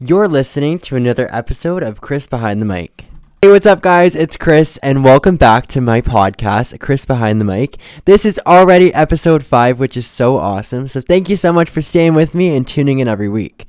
You're listening to another episode of Chris Behind the Mic. Hey, what's up, guys? It's Chris, and welcome back to my podcast, Chris Behind the Mic. This is already episode 5, which is so awesome. So, thank you so much for staying with me and tuning in every week.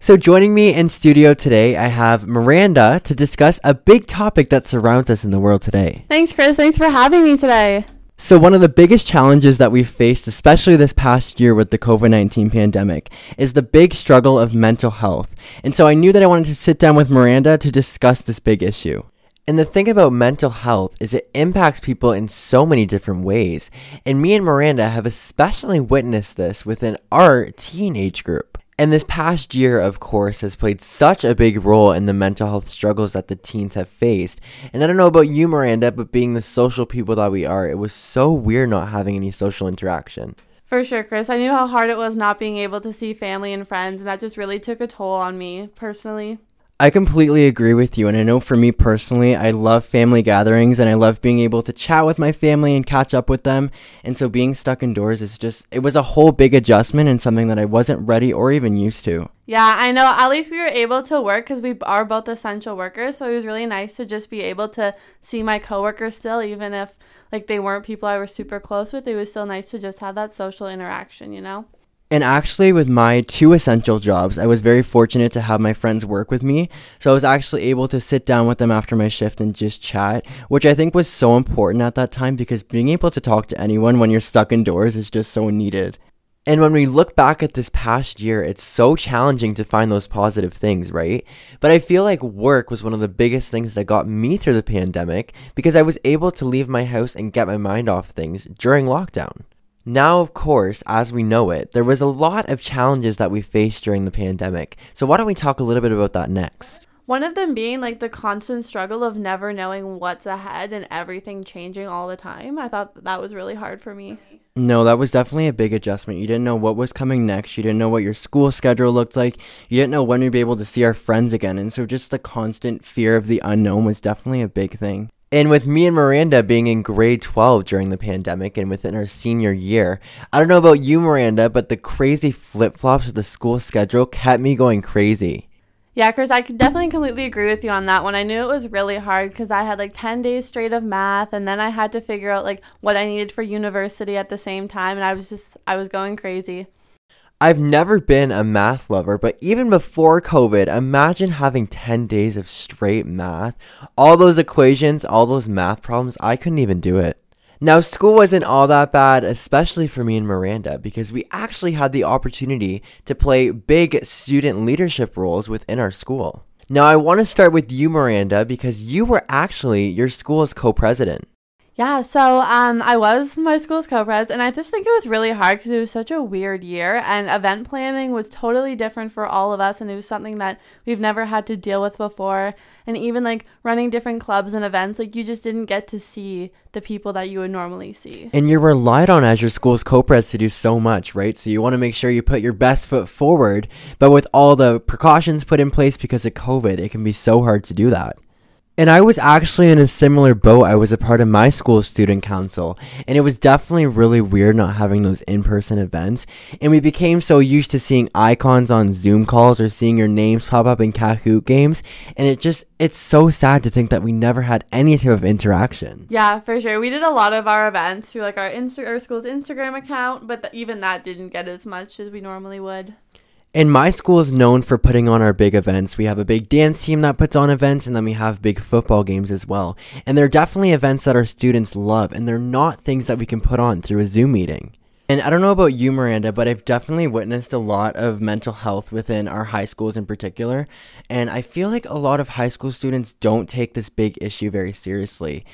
So, joining me in studio today, I have Miranda to discuss a big topic that surrounds us in the world today. Thanks, Chris. Thanks for having me today. So, one of the biggest challenges that we've faced, especially this past year with the COVID 19 pandemic, is the big struggle of mental health. And so, I knew that I wanted to sit down with Miranda to discuss this big issue. And the thing about mental health is it impacts people in so many different ways. And me and Miranda have especially witnessed this within our teenage group. And this past year, of course, has played such a big role in the mental health struggles that the teens have faced. And I don't know about you, Miranda, but being the social people that we are, it was so weird not having any social interaction. For sure, Chris. I knew how hard it was not being able to see family and friends, and that just really took a toll on me personally. I completely agree with you. And I know for me personally, I love family gatherings and I love being able to chat with my family and catch up with them. And so being stuck indoors is just, it was a whole big adjustment and something that I wasn't ready or even used to. Yeah, I know. At least we were able to work because we are both essential workers. So it was really nice to just be able to see my coworkers still, even if like they weren't people I was super close with. It was still nice to just have that social interaction, you know? And actually, with my two essential jobs, I was very fortunate to have my friends work with me. So I was actually able to sit down with them after my shift and just chat, which I think was so important at that time because being able to talk to anyone when you're stuck indoors is just so needed. And when we look back at this past year, it's so challenging to find those positive things, right? But I feel like work was one of the biggest things that got me through the pandemic because I was able to leave my house and get my mind off things during lockdown. Now, of course, as we know it, there was a lot of challenges that we faced during the pandemic. So, why don't we talk a little bit about that next? One of them being like the constant struggle of never knowing what's ahead and everything changing all the time. I thought that was really hard for me. No, that was definitely a big adjustment. You didn't know what was coming next. You didn't know what your school schedule looked like. You didn't know when we'd be able to see our friends again. And so just the constant fear of the unknown was definitely a big thing. And with me and Miranda being in grade 12 during the pandemic and within our senior year, I don't know about you, Miranda, but the crazy flip flops of the school schedule kept me going crazy. Yeah, Chris, I definitely completely agree with you on that one. I knew it was really hard because I had like 10 days straight of math, and then I had to figure out like what I needed for university at the same time, and I was just, I was going crazy. I've never been a math lover, but even before COVID, imagine having 10 days of straight math. All those equations, all those math problems, I couldn't even do it. Now, school wasn't all that bad, especially for me and Miranda, because we actually had the opportunity to play big student leadership roles within our school. Now, I want to start with you, Miranda, because you were actually your school's co president. Yeah, so um, I was my school's co-pres, and I just think it was really hard because it was such a weird year, and event planning was totally different for all of us, and it was something that we've never had to deal with before. And even like running different clubs and events, like you just didn't get to see the people that you would normally see. And you're relied on as your school's co-pres to do so much, right? So you want to make sure you put your best foot forward, but with all the precautions put in place because of COVID, it can be so hard to do that. And I was actually in a similar boat. I was a part of my school's student council, and it was definitely really weird not having those in person events. And we became so used to seeing icons on Zoom calls or seeing your names pop up in Kahoot games, and it just, it's so sad to think that we never had any type of interaction. Yeah, for sure. We did a lot of our events through like our, Insta- our school's Instagram account, but th- even that didn't get as much as we normally would. And my school is known for putting on our big events. We have a big dance team that puts on events, and then we have big football games as well. And they're definitely events that our students love, and they're not things that we can put on through a Zoom meeting. And I don't know about you, Miranda, but I've definitely witnessed a lot of mental health within our high schools in particular. And I feel like a lot of high school students don't take this big issue very seriously.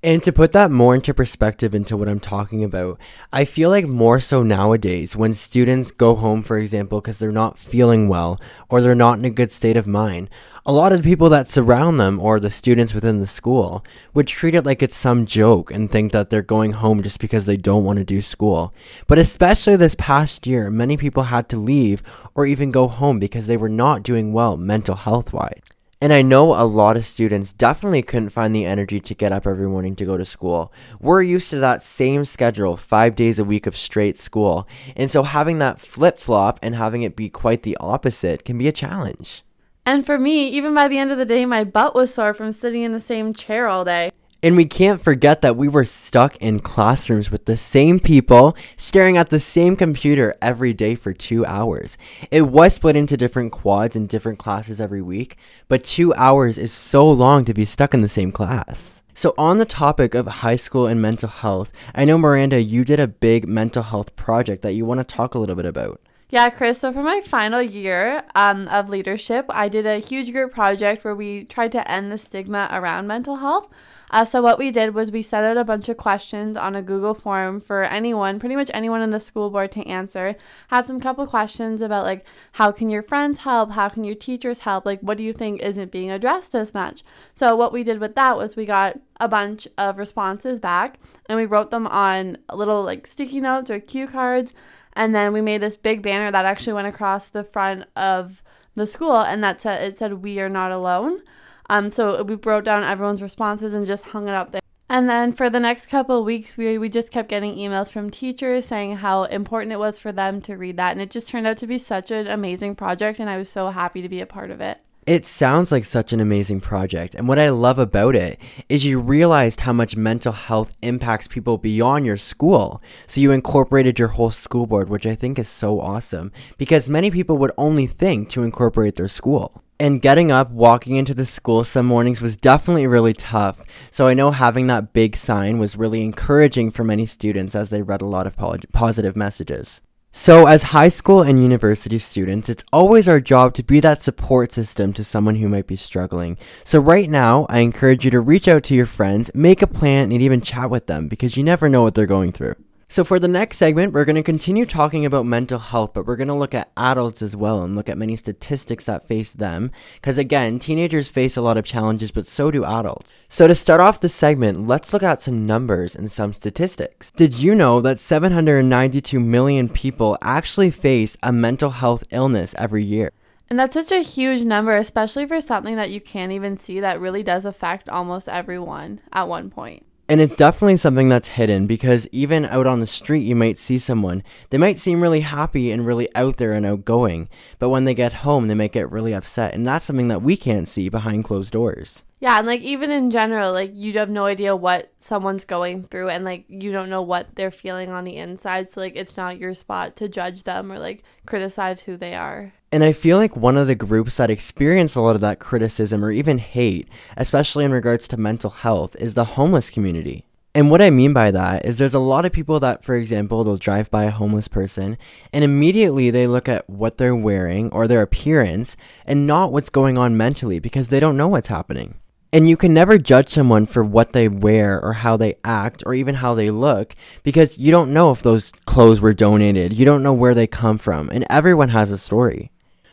And to put that more into perspective into what I'm talking about, I feel like more so nowadays when students go home, for example, because they're not feeling well or they're not in a good state of mind, a lot of the people that surround them or the students within the school would treat it like it's some joke and think that they're going home just because they don't want to do school. But especially this past year, many people had to leave or even go home because they were not doing well mental health wise. And I know a lot of students definitely couldn't find the energy to get up every morning to go to school. We're used to that same schedule, five days a week of straight school. And so having that flip flop and having it be quite the opposite can be a challenge. And for me, even by the end of the day, my butt was sore from sitting in the same chair all day. And we can't forget that we were stuck in classrooms with the same people, staring at the same computer every day for two hours. It was split into different quads and different classes every week, but two hours is so long to be stuck in the same class. So, on the topic of high school and mental health, I know Miranda, you did a big mental health project that you want to talk a little bit about. Yeah, Chris. So for my final year um, of leadership, I did a huge group project where we tried to end the stigma around mental health. Uh, so what we did was we set out a bunch of questions on a Google form for anyone, pretty much anyone in the school board to answer. Had some couple questions about like how can your friends help, how can your teachers help, like what do you think isn't being addressed as much. So what we did with that was we got a bunch of responses back and we wrote them on little like sticky notes or cue cards and then we made this big banner that actually went across the front of the school, and that said it said "We are not alone." Um, so we wrote down everyone's responses and just hung it up there. And then for the next couple of weeks, we, we just kept getting emails from teachers saying how important it was for them to read that. And it just turned out to be such an amazing project, and I was so happy to be a part of it. It sounds like such an amazing project, and what I love about it is you realized how much mental health impacts people beyond your school. So you incorporated your whole school board, which I think is so awesome because many people would only think to incorporate their school. And getting up, walking into the school some mornings was definitely really tough. So I know having that big sign was really encouraging for many students as they read a lot of positive messages. So, as high school and university students, it's always our job to be that support system to someone who might be struggling. So, right now, I encourage you to reach out to your friends, make a plan, and even chat with them because you never know what they're going through. So, for the next segment, we're going to continue talking about mental health, but we're going to look at adults as well and look at many statistics that face them. Because, again, teenagers face a lot of challenges, but so do adults. So, to start off the segment, let's look at some numbers and some statistics. Did you know that 792 million people actually face a mental health illness every year? And that's such a huge number, especially for something that you can't even see that really does affect almost everyone at one point. And it's definitely something that's hidden because even out on the street, you might see someone. They might seem really happy and really out there and outgoing, but when they get home, they might get really upset. And that's something that we can't see behind closed doors. Yeah, and like even in general, like you have no idea what someone's going through and like you don't know what they're feeling on the inside. So like it's not your spot to judge them or like criticize who they are. And I feel like one of the groups that experience a lot of that criticism or even hate, especially in regards to mental health, is the homeless community. And what I mean by that is there's a lot of people that, for example, they'll drive by a homeless person and immediately they look at what they're wearing or their appearance and not what's going on mentally because they don't know what's happening. And you can never judge someone for what they wear or how they act or even how they look because you don't know if those clothes were donated. You don't know where they come from. And everyone has a story.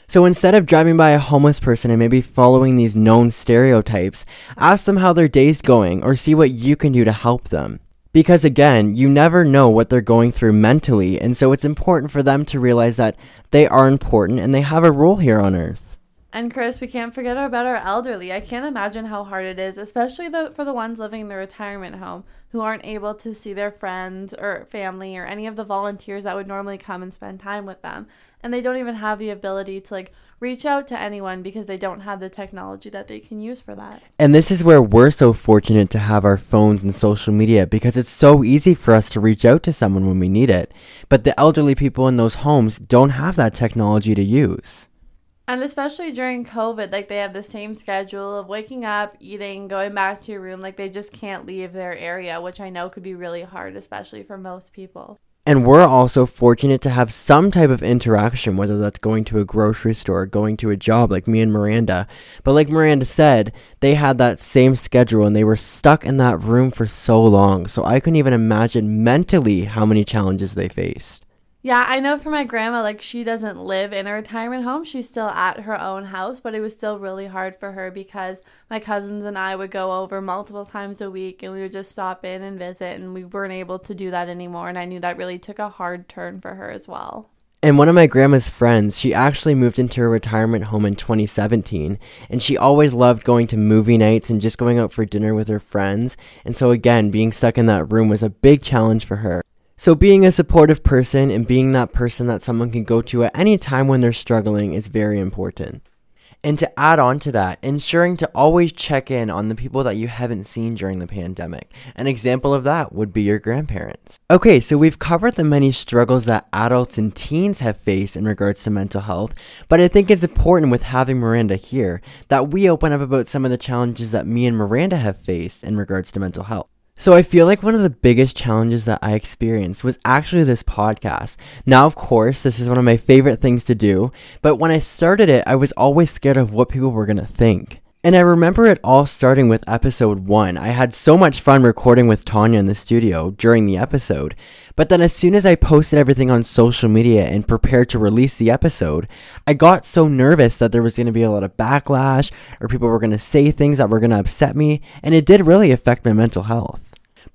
So instead of driving by a homeless person and maybe following these known stereotypes, ask them how their day's going or see what you can do to help them. Because again, you never know what they're going through mentally, and so it's important for them to realize that they are important and they have a role here on earth. And Chris, we can't forget about our elderly. I can't imagine how hard it is, especially the, for the ones living in the retirement home who aren't able to see their friends or family or any of the volunteers that would normally come and spend time with them. And they don't even have the ability to like reach out to anyone because they don't have the technology that they can use for that. And this is where we're so fortunate to have our phones and social media because it's so easy for us to reach out to someone when we need it. But the elderly people in those homes don't have that technology to use. And especially during COVID, like they have the same schedule of waking up, eating, going back to your room. Like they just can't leave their area, which I know could be really hard, especially for most people. And we're also fortunate to have some type of interaction, whether that's going to a grocery store, going to a job like me and Miranda. But like Miranda said, they had that same schedule and they were stuck in that room for so long. So I couldn't even imagine mentally how many challenges they faced. Yeah, I know for my grandma, like she doesn't live in a retirement home. She's still at her own house, but it was still really hard for her because my cousins and I would go over multiple times a week and we would just stop in and visit, and we weren't able to do that anymore. And I knew that really took a hard turn for her as well. And one of my grandma's friends, she actually moved into a retirement home in 2017, and she always loved going to movie nights and just going out for dinner with her friends. And so, again, being stuck in that room was a big challenge for her. So, being a supportive person and being that person that someone can go to at any time when they're struggling is very important. And to add on to that, ensuring to always check in on the people that you haven't seen during the pandemic. An example of that would be your grandparents. Okay, so we've covered the many struggles that adults and teens have faced in regards to mental health, but I think it's important with having Miranda here that we open up about some of the challenges that me and Miranda have faced in regards to mental health. So I feel like one of the biggest challenges that I experienced was actually this podcast. Now, of course, this is one of my favorite things to do, but when I started it, I was always scared of what people were going to think. And I remember it all starting with episode 1. I had so much fun recording with Tanya in the studio during the episode. But then as soon as I posted everything on social media and prepared to release the episode, I got so nervous that there was going to be a lot of backlash or people were going to say things that were going to upset me, and it did really affect my mental health.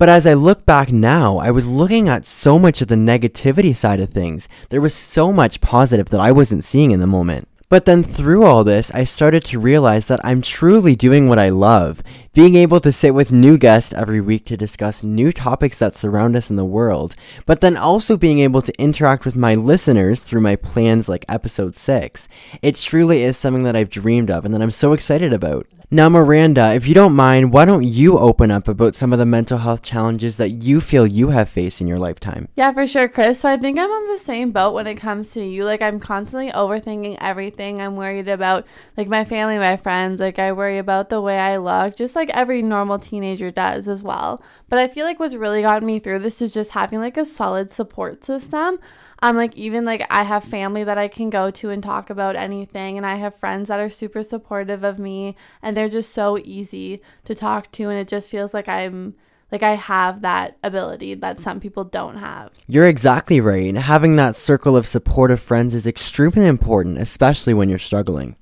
But as I look back now, I was looking at so much of the negativity side of things. There was so much positive that I wasn't seeing in the moment. But then through all this, I started to realize that I'm truly doing what I love. Being able to sit with new guests every week to discuss new topics that surround us in the world, but then also being able to interact with my listeners through my plans like episode 6. It truly is something that I've dreamed of and that I'm so excited about. Now, Miranda, if you don't mind, why don't you open up about some of the mental health challenges that you feel you have faced in your lifetime? Yeah, for sure, Chris. So I think I'm on the same boat when it comes to you. Like, I'm constantly overthinking everything. I'm worried about, like, my family, my friends. Like, I worry about the way I look, just like every normal teenager does as well. But I feel like what's really gotten me through this is just having, like, a solid support system. I'm like even like I have family that I can go to and talk about anything and I have friends that are super supportive of me and they're just so easy to talk to and it just feels like I'm like I have that ability that some people don't have. You're exactly right. Having that circle of supportive friends is extremely important, especially when you're struggling.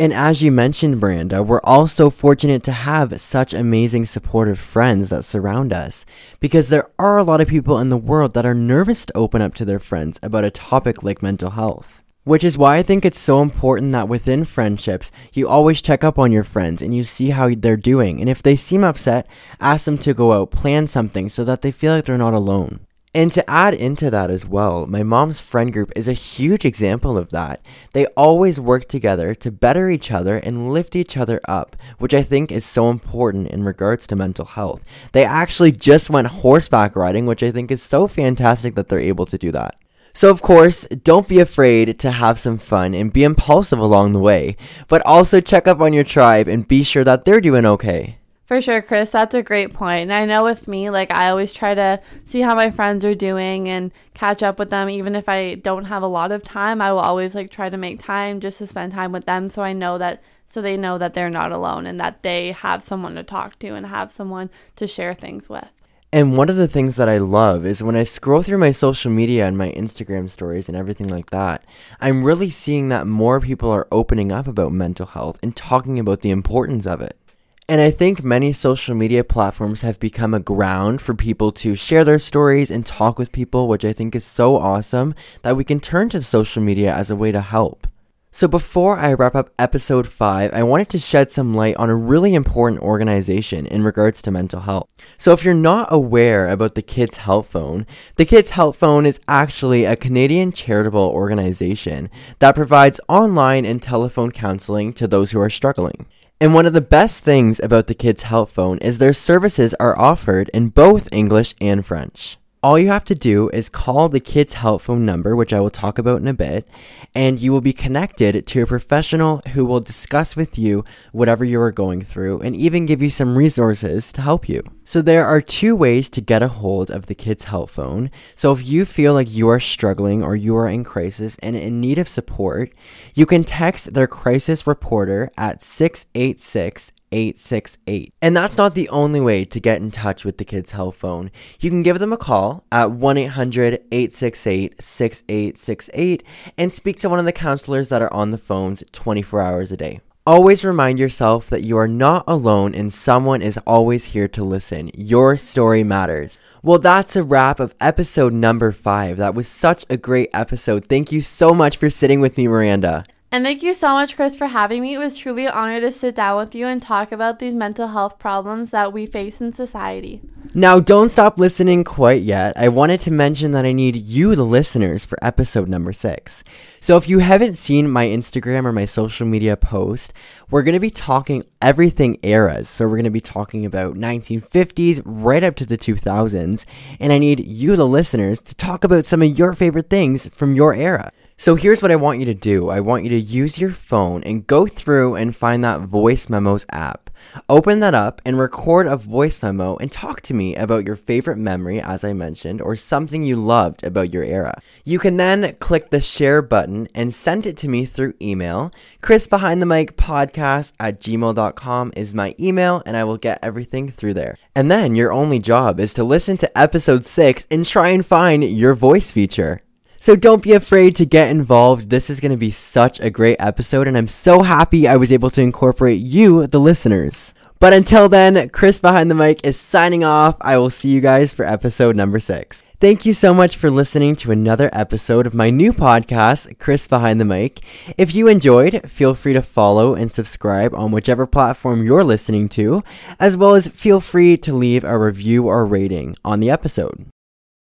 And as you mentioned, Miranda, we're also fortunate to have such amazing supportive friends that surround us because there are a lot of people in the world that are nervous to open up to their friends about a topic like mental health. Which is why I think it's so important that within friendships, you always check up on your friends and you see how they're doing. And if they seem upset, ask them to go out, plan something so that they feel like they're not alone. And to add into that as well, my mom's friend group is a huge example of that. They always work together to better each other and lift each other up, which I think is so important in regards to mental health. They actually just went horseback riding, which I think is so fantastic that they're able to do that. So, of course, don't be afraid to have some fun and be impulsive along the way, but also check up on your tribe and be sure that they're doing okay. For sure, Chris, that's a great point. And I know with me, like I always try to see how my friends are doing and catch up with them even if I don't have a lot of time. I will always like try to make time just to spend time with them so I know that so they know that they're not alone and that they have someone to talk to and have someone to share things with. And one of the things that I love is when I scroll through my social media and my Instagram stories and everything like that, I'm really seeing that more people are opening up about mental health and talking about the importance of it. And I think many social media platforms have become a ground for people to share their stories and talk with people, which I think is so awesome that we can turn to social media as a way to help. So before I wrap up episode 5, I wanted to shed some light on a really important organization in regards to mental health. So if you're not aware about the Kids Help Phone, the Kids Help Phone is actually a Canadian charitable organization that provides online and telephone counseling to those who are struggling. And one of the best things about the Kids Help Phone is their services are offered in both English and French all you have to do is call the kids help phone number, which I will talk about in a bit, and you will be connected to a professional who will discuss with you whatever you are going through and even give you some resources to help you. So there are two ways to get a hold of the kids help phone. So if you feel like you are struggling or you are in crisis and in need of support, you can text their crisis reporter at 686 868. And that's not the only way to get in touch with the kids' help phone. You can give them a call at 1 800 868 6868 and speak to one of the counselors that are on the phones 24 hours a day. Always remind yourself that you are not alone and someone is always here to listen. Your story matters. Well, that's a wrap of episode number five. That was such a great episode. Thank you so much for sitting with me, Miranda. And thank you so much, Chris, for having me. It was truly an honor to sit down with you and talk about these mental health problems that we face in society. Now, don't stop listening quite yet. I wanted to mention that I need you, the listeners, for episode number six. So, if you haven't seen my Instagram or my social media post, we're going to be talking everything eras. So, we're going to be talking about 1950s right up to the 2000s. And I need you, the listeners, to talk about some of your favorite things from your era. So here's what I want you to do. I want you to use your phone and go through and find that voice memos app. Open that up and record a voice memo and talk to me about your favorite memory, as I mentioned, or something you loved about your era. You can then click the share button and send it to me through email. Chris Behind the Mic podcast at gmail.com is my email, and I will get everything through there. And then your only job is to listen to episode 6 and try and find your voice feature. So don't be afraid to get involved. This is going to be such a great episode, and I'm so happy I was able to incorporate you, the listeners. But until then, Chris behind the mic is signing off. I will see you guys for episode number six. Thank you so much for listening to another episode of my new podcast, Chris Behind the Mic. If you enjoyed, feel free to follow and subscribe on whichever platform you're listening to, as well as feel free to leave a review or rating on the episode.